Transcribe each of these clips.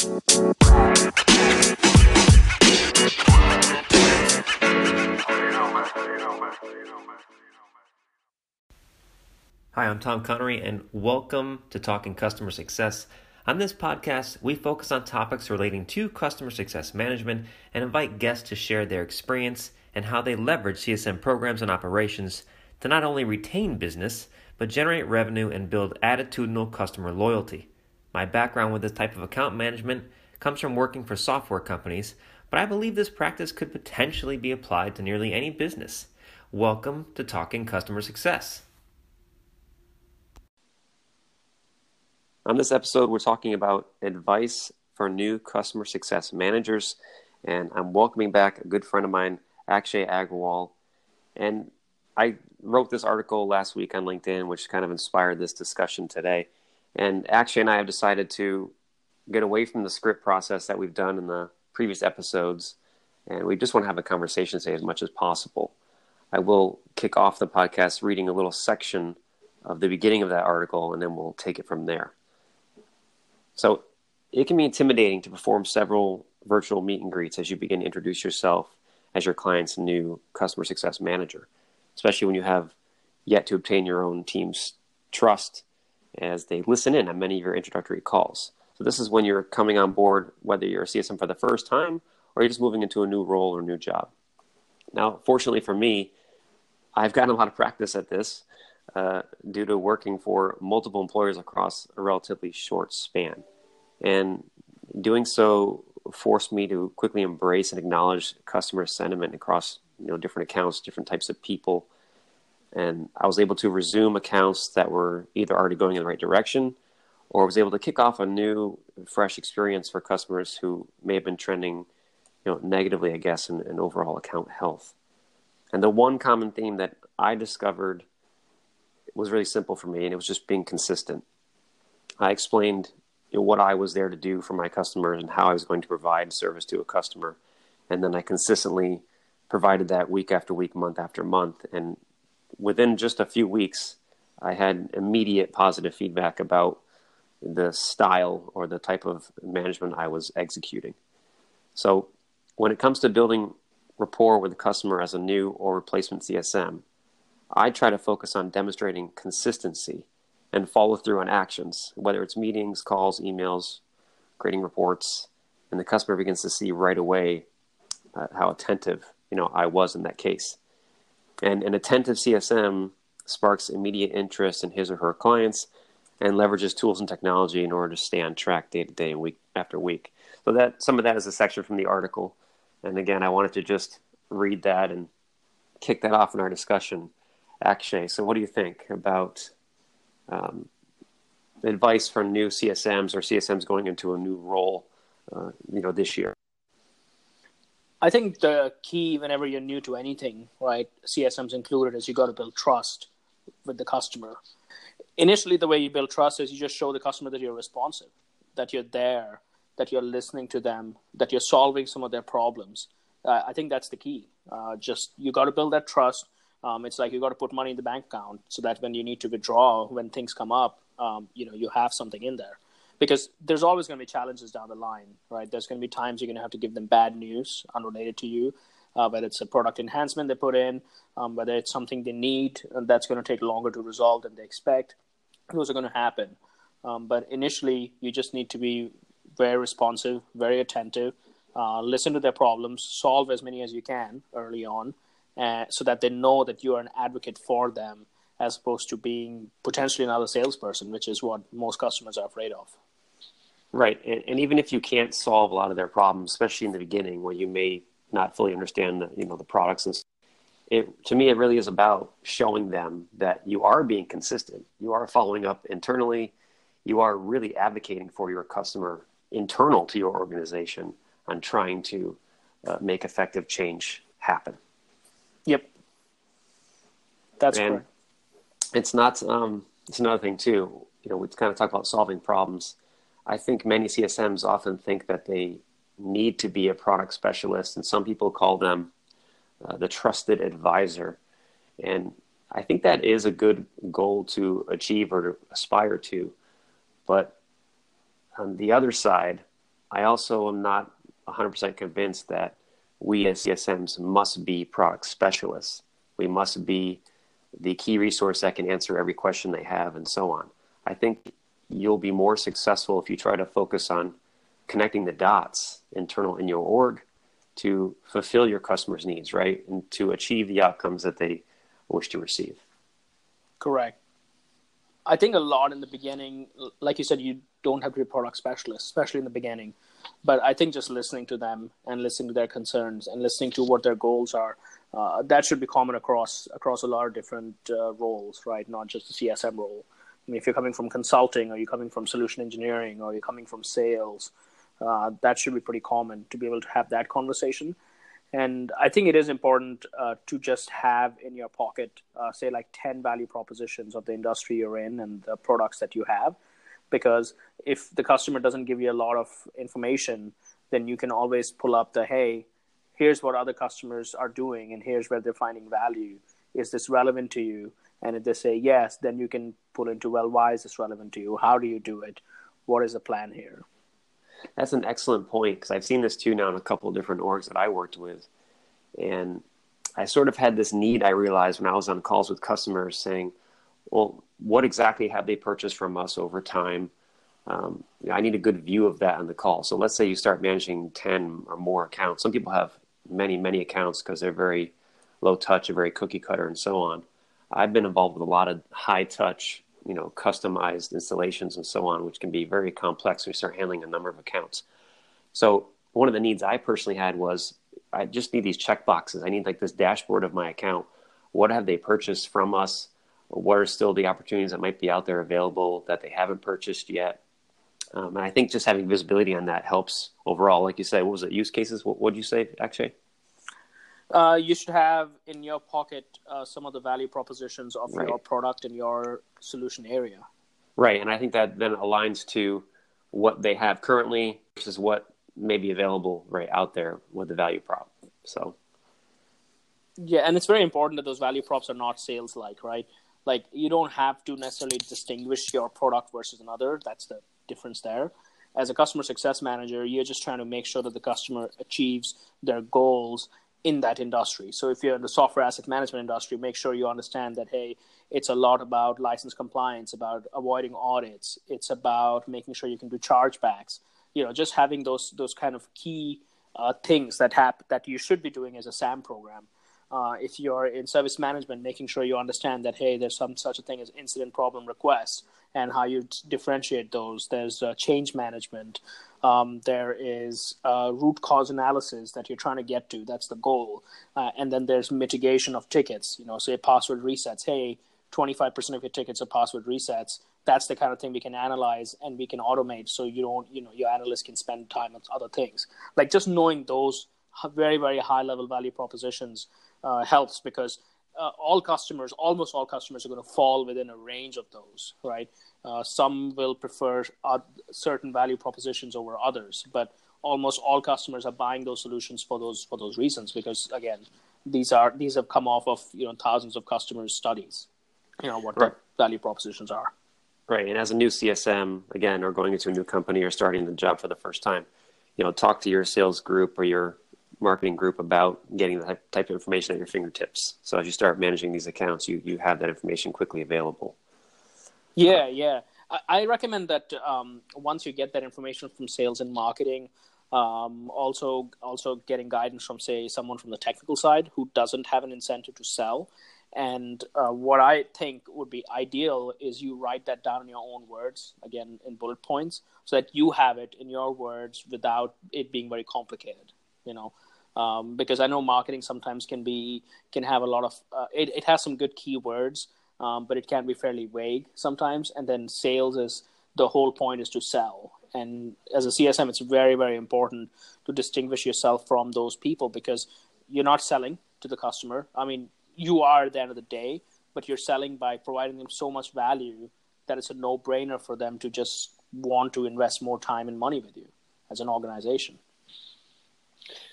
Hi, I'm Tom Connery, and welcome to Talking Customer Success. On this podcast, we focus on topics relating to customer success management and invite guests to share their experience and how they leverage CSM programs and operations to not only retain business, but generate revenue and build attitudinal customer loyalty. My background with this type of account management comes from working for software companies, but I believe this practice could potentially be applied to nearly any business. Welcome to Talking Customer Success. On this episode, we're talking about advice for new customer success managers, and I'm welcoming back a good friend of mine, Akshay Agrawal. And I wrote this article last week on LinkedIn, which kind of inspired this discussion today. And Akshay and I have decided to get away from the script process that we've done in the previous episodes, and we just want to have a conversation today as much as possible. I will kick off the podcast reading a little section of the beginning of that article, and then we'll take it from there. So it can be intimidating to perform several virtual meet and greets as you begin to introduce yourself as your client's new customer success manager, especially when you have yet to obtain your own team's trust as they listen in on many of your introductory calls. So this is when you're coming on board, whether you're a CSM for the first time or you're just moving into a new role or new job. Now, fortunately for me, I've gotten a lot of practice at this uh, due to working for multiple employers across a relatively short span. And doing so forced me to quickly embrace and acknowledge customer sentiment across you know different accounts, different types of people. And I was able to resume accounts that were either already going in the right direction or was able to kick off a new, fresh experience for customers who may have been trending you know, negatively, I guess, in, in overall account health. And the one common theme that I discovered was really simple for me, and it was just being consistent. I explained you know, what I was there to do for my customers and how I was going to provide service to a customer, and then I consistently provided that week after week, month after month, and within just a few weeks, I had immediate positive feedback about the style or the type of management I was executing. So, when it comes to building rapport with the customer as a new or replacement CSM, I try to focus on demonstrating consistency and follow through on actions, whether it's meetings, calls, emails, creating reports, and the customer begins to see right away uh, how attentive you know I was in that case. And an attentive CSM sparks immediate interest in his or her clients and leverages tools and technology in order to stay on track day to day week after week. So that some of that is a section from the article. And again, I wanted to just read that and kick that off in our discussion Akshay. So, what do you think about um, advice for new CSMs or CSMs going into a new role, uh, you know, this year? I think the key whenever you're new to anything, right, CSMs included, is you got to build trust with the customer. Initially, the way you build trust is you just show the customer that you're responsive, that you're there, that you're listening to them, that you're solving some of their problems. Uh, I think that's the key. Uh, just you got to build that trust um, it's like you got to put money in the bank account so that when you need to withdraw, when things come up, um, you know, you have something in there. Because there's always going to be challenges down the line, right? There's going to be times you're going to have to give them bad news unrelated to you, uh, whether it's a product enhancement they put in, um, whether it's something they need and that's going to take longer to resolve than they expect. Those are going to happen. Um, but initially, you just need to be very responsive, very attentive, uh, listen to their problems, solve as many as you can early on, uh, so that they know that you are an advocate for them as opposed to being potentially another salesperson, which is what most customers are afraid of. Right, and, and, even if you can't solve a lot of their problems, especially in the beginning, where you may not fully understand, the, you know, the products and. It, to me, it really is about showing them that you are being consistent. You are following up internally. You are really advocating for your customer internal to your organization on trying to uh, make effective change happen. Yep. That's and correct. It's not. Um, it's another thing too. You know, we kind of talk about solving problems. I think many CSMs often think that they need to be a product specialist, and some people call them uh, the trusted advisor. And I think that is a good goal to achieve or to aspire to. But on the other side, I also am not 100% convinced that we as CSMs must be product specialists. We must be the key resource that can answer every question they have and so on. I think you'll be more successful if you try to focus on connecting the dots internal in your org to fulfill your customers' needs, right? And to achieve the outcomes that they wish to receive. Correct. I think a lot in the beginning, like you said, you don't have to be product specialist, especially in the beginning. But I think just listening to them and listening to their concerns and listening to what their goals are, uh, that should be common across across a lot of different uh, roles, right? Not just the CSM role. If you're coming from consulting, or you're coming from solution engineering, or you're coming from sales, uh, that should be pretty common to be able to have that conversation. And I think it is important uh, to just have in your pocket, uh, say, like 10 value propositions of the industry you're in and the products that you have. Because if the customer doesn't give you a lot of information, then you can always pull up the, hey, here's what other customers are doing and here's where they're finding value. Is this relevant to you? And if they say yes, then you can pull into, well, why is this relevant to you? How do you do it? What is the plan here? That's an excellent point because I've seen this too now in a couple of different orgs that I worked with. And I sort of had this need I realized when I was on calls with customers saying, well, what exactly have they purchased from us over time? Um, I need a good view of that on the call. So let's say you start managing 10 or more accounts. Some people have many, many accounts because they're very low touch and very cookie cutter and so on. I've been involved with a lot of high touch you know customized installations and so on, which can be very complex you start handling a number of accounts. So one of the needs I personally had was I just need these check boxes. I need like this dashboard of my account. What have they purchased from us? What are still the opportunities that might be out there available that they haven't purchased yet? Um, and I think just having visibility on that helps overall. Like you said, what was it? Use cases? What would you say, Akshay? Uh, you should have in your pocket uh, some of the value propositions of right. your product in your solution area. Right, and I think that then aligns to what they have currently versus what may be available right out there with the value prop. So, yeah, and it's very important that those value props are not sales like, right? Like you don't have to necessarily distinguish your product versus another. That's the difference there. As a customer success manager, you're just trying to make sure that the customer achieves their goals in that industry. So if you're in the software asset management industry, make sure you understand that hey, it's a lot about license compliance, about avoiding audits. It's about making sure you can do chargebacks. You know, just having those those kind of key uh, things that hap- that you should be doing as a SAM program. Uh, if you're in service management, making sure you understand that hey, there's some such a thing as incident problem requests and how you differentiate those. There's uh, change management. Um, there is uh, root cause analysis that you're trying to get to. That's the goal. Uh, and then there's mitigation of tickets. You know, say password resets. Hey, 25% of your tickets are password resets. That's the kind of thing we can analyze and we can automate so you don't, you know, your analyst can spend time on other things. Like just knowing those very, very high level value propositions uh, helps because uh, all customers, almost all customers, are going to fall within a range of those, right? Uh, some will prefer uh, certain value propositions over others, but almost all customers are buying those solutions for those for those reasons because again, these are these have come off of you know thousands of customers' studies, you know what right. the value propositions are. Right, and as a new CSM, again, or going into a new company or starting the job for the first time, you know, talk to your sales group or your marketing group about getting that type of information at your fingertips. So as you start managing these accounts, you you have that information quickly available. Yeah, yeah. I, I recommend that um, once you get that information from sales and marketing, um, also also getting guidance from say someone from the technical side who doesn't have an incentive to sell. And uh, what I think would be ideal is you write that down in your own words, again in bullet points, so that you have it in your words without it being very complicated. You know, um, because I know marketing sometimes can be can have a lot of uh, it, it has some good keywords, um, but it can be fairly vague sometimes. And then sales is the whole point is to sell. And as a CSM, it's very very important to distinguish yourself from those people because you're not selling to the customer. I mean, you are at the end of the day, but you're selling by providing them so much value that it's a no brainer for them to just want to invest more time and money with you as an organization.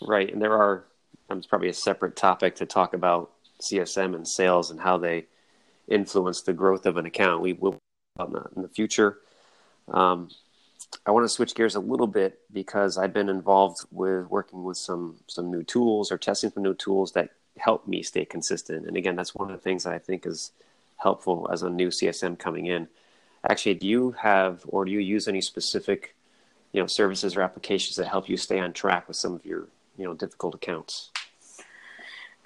Right, and there are. Um, it's probably a separate topic to talk about CSM and sales and how they influence the growth of an account. We will in the, in the future. Um, I want to switch gears a little bit because I've been involved with working with some some new tools or testing some new tools that help me stay consistent. And again, that's one of the things that I think is helpful as a new CSM coming in. Akshay, do you have or do you use any specific, you know, services or applications that help you stay on track with some of your, you know, difficult accounts?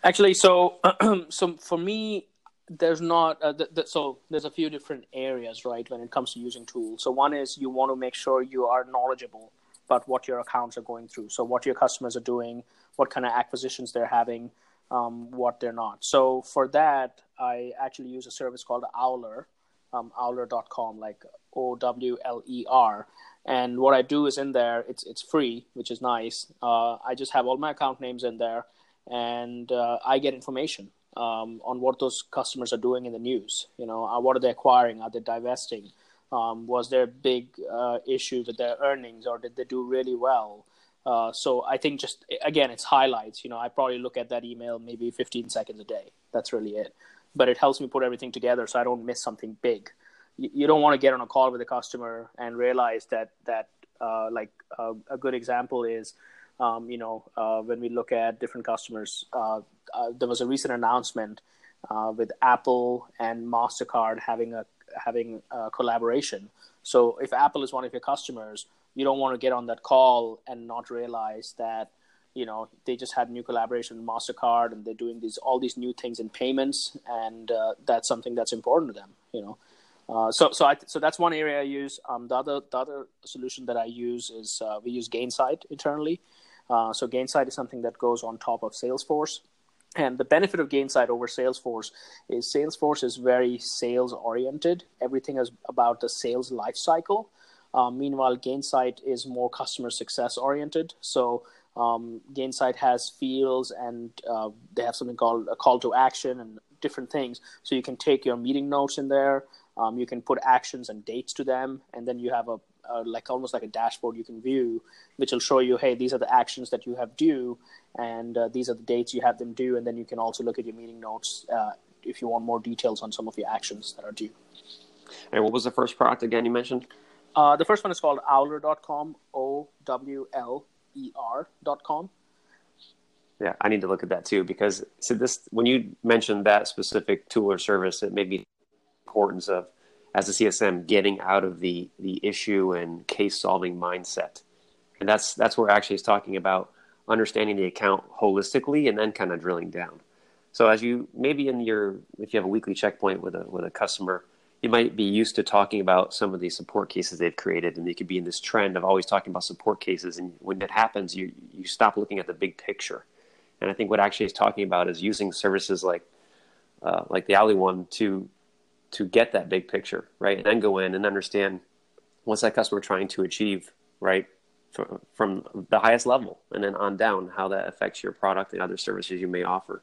Actually, so so for me, there's not uh, th- th- so there's a few different areas, right, when it comes to using tools. So one is you want to make sure you are knowledgeable about what your accounts are going through. So what your customers are doing, what kind of acquisitions they're having, um, what they're not. So for that, I actually use a service called Owler, um, owler.com, like O W L E R. And what I do is in there, it's it's free, which is nice. Uh, I just have all my account names in there, and uh, I get information um, on what those customers are doing in the news. You know, uh, what are they acquiring? Are they divesting? Um, was there a big uh, issue with their earnings, or did they do really well? Uh, so I think just again, it's highlights. You know, I probably look at that email maybe 15 seconds a day. That's really it. But it helps me put everything together so I don't miss something big. You, you don't want to get on a call with a customer and realize that that uh, like uh, a good example is, um, you know, uh, when we look at different customers, uh, there was a recent announcement with Apple and Mastercard having a having a collaboration. So if Apple is one of your customers, you don't want to get on that call and not realize that you know they just had new collaboration with mastercard and they're doing these all these new things in payments and uh, that's something that's important to them you know uh, so so I so that's one area I use. Um, the other the other solution that I use is uh, we use Gainsight internally. Uh, so Gainsight is something that goes on top of Salesforce, and the benefit of Gainsight over Salesforce is Salesforce is very sales oriented. Everything is about the sales life cycle. Um, meanwhile, Gainsight is more customer success oriented. So um, Gainsight has fields and uh, they have something called a call to action and different things. So you can take your meeting notes in there. Um, you can put actions and dates to them, and then you have a, a, like almost like a dashboard you can view, which will show you, hey, these are the actions that you have due, and uh, these are the dates you have them due, and then you can also look at your meeting notes uh, if you want more details on some of your actions that are due. And what was the first product again you mentioned? Uh, the first one is called owler.com, O W L E R.com. Yeah, I need to look at that too because so this when you mentioned that specific tool or service, it made me importance of as a CSM getting out of the the issue and case solving mindset, and that's that's where Akshay is talking about understanding the account holistically and then kind of drilling down. So as you maybe in your if you have a weekly checkpoint with a with a customer, you might be used to talking about some of these support cases they've created, and they could be in this trend of always talking about support cases. And when that happens, you you stop looking at the big picture. And I think what Akshay is talking about is using services like uh, like the Owler one to to get that big picture, right, and then go in and understand what's that customer trying to achieve, right, from the highest level, and then on down, how that affects your product and other services you may offer.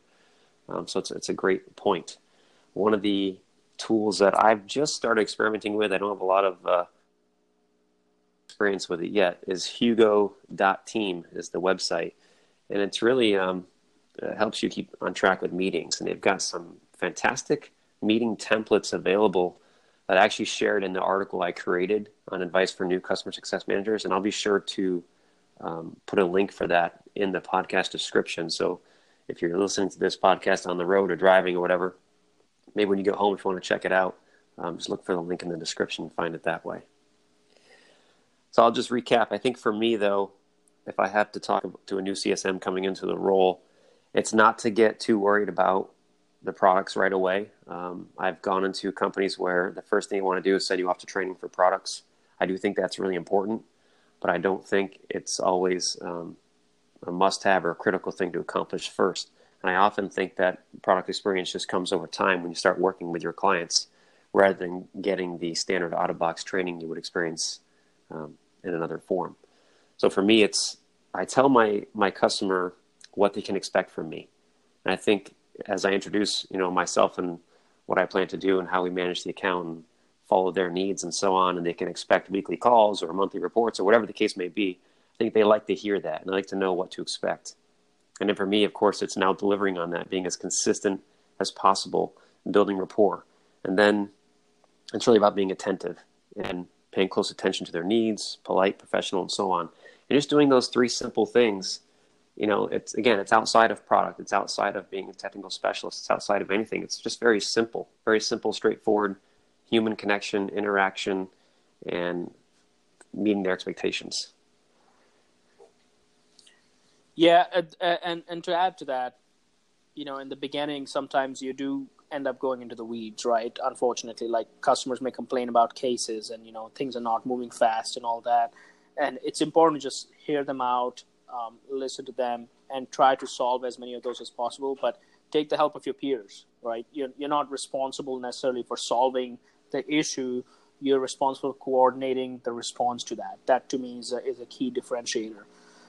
Um, so it's it's a great point. One of the tools that I've just started experimenting with. I don't have a lot of uh, experience with it yet. Is Hugo.team is the website, and it's really um, it helps you keep on track with meetings. And they've got some fantastic meeting templates available that I actually shared in the article I created on advice for new customer success managers. And I'll be sure to um, put a link for that in the podcast description. So if you're listening to this podcast on the road or driving or whatever, maybe when you get home, if you want to check it out, um, just look for the link in the description and find it that way. So I'll just recap. I think for me, though, if I have to talk to a new CSM coming into the role, it's not to get too worried about the products right away. Um, I've gone into companies where the first thing you want to do is send you off to training for products. I do think that's really important, but I don't think it's always um, a must have or a critical thing to accomplish first. And I often think that product experience just comes over time when you start working with your clients rather than getting the standard out of box training you would experience um, in another form. So for me, it's I tell my my customer what they can expect from me, and I think as I introduce you know myself and what I plan to do and how we manage the account and follow their needs and so on, and they can expect weekly calls or monthly reports or whatever the case may be. I think they like to hear that and they like to know what to expect. And then for me, of course, it's now delivering on that, being as consistent as possible, building rapport. And then it's really about being attentive and paying close attention to their needs, polite, professional, and so on. And just doing those three simple things, you know, it's again, it's outside of product, it's outside of being a technical specialist, it's outside of anything. It's just very simple, very simple, straightforward human connection, interaction, and meeting their expectations. Yeah, uh, uh, and and to add to that, you know, in the beginning, sometimes you do end up going into the weeds, right? Unfortunately, like customers may complain about cases and you know things are not moving fast and all that, and it's important to just hear them out, um, listen to them, and try to solve as many of those as possible. But take the help of your peers, right? You're you're not responsible necessarily for solving the issue. You're responsible for coordinating the response to that. That to me is a, is a key differentiator.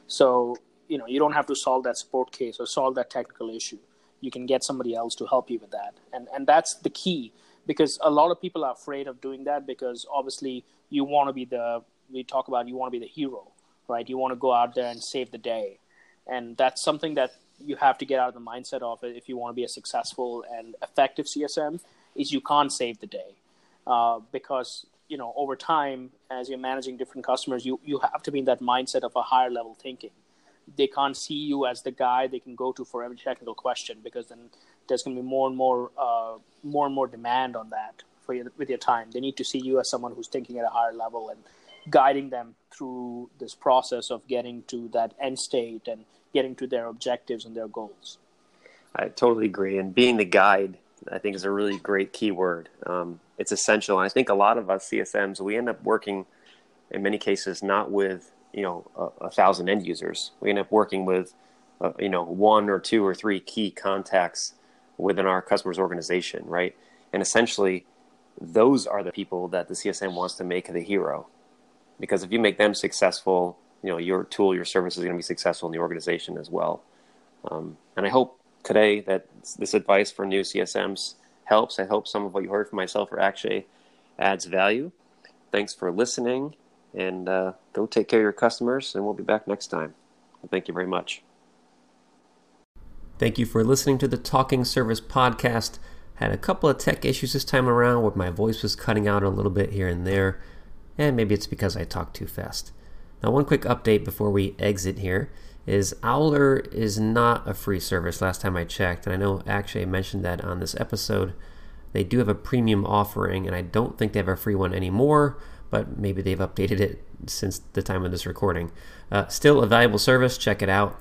So you know you don't have to solve that support case or solve that technical issue you can get somebody else to help you with that and and that's the key because a lot of people are afraid of doing that because obviously you want to be the we talk about you want to be the hero right? You want to go out there and save the day. And that's something that you have to get out of the mindset of if you want to be a successful and effective csm is you can't save the day. Uh, because you know over time as you're managing different customers you you have to be in that mindset of a higher level thinking. They can't see you as the guy they can go to for every technical question because then there's going to be more and more uh, more and more demand on that for your, with your time. They need to see you as someone who's thinking at a higher level and guiding them through this process of getting to that end state and getting to their objectives and their goals. I totally agree. And being the guide, I think, is a really great key word. Um, it's essential. And I think a lot of us CSMs, we end up working in many cases not with you know a, a thousand end users. We end up working with uh, you know one or two or three key contacts within our customers' organization, right? And essentially, those are the people that the CSM wants to make the hero, because if you make them successful, you know your tool, your service is going to be successful in the organization as well. Um, and I hope today that this advice for new CSMs helps. I hope some of what you heard from myself or Akshay adds value. Thanks for listening and uh, go take care of your customers, and we'll be back next time. Thank you very much. Thank you for listening to the Talking Service podcast. Had a couple of tech issues this time around where my voice was cutting out a little bit here and there, and maybe it's because I talk too fast. Now, one quick update before we exit here is Owler is not a free service last time I checked, and I know actually I mentioned that on this episode. They do have a premium offering, and I don't think they have a free one anymore but maybe they've updated it since the time of this recording. Uh, still a valuable service. Check it out.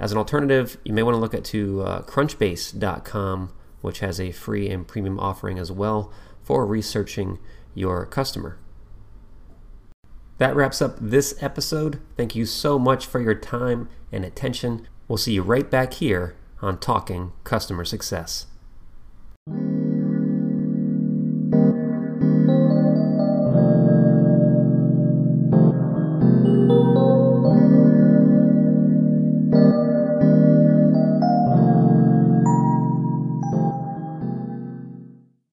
As an alternative, you may want to look at to uh, Crunchbase.com, which has a free and premium offering as well for researching your customer. That wraps up this episode. Thank you so much for your time and attention. We'll see you right back here on Talking Customer Success.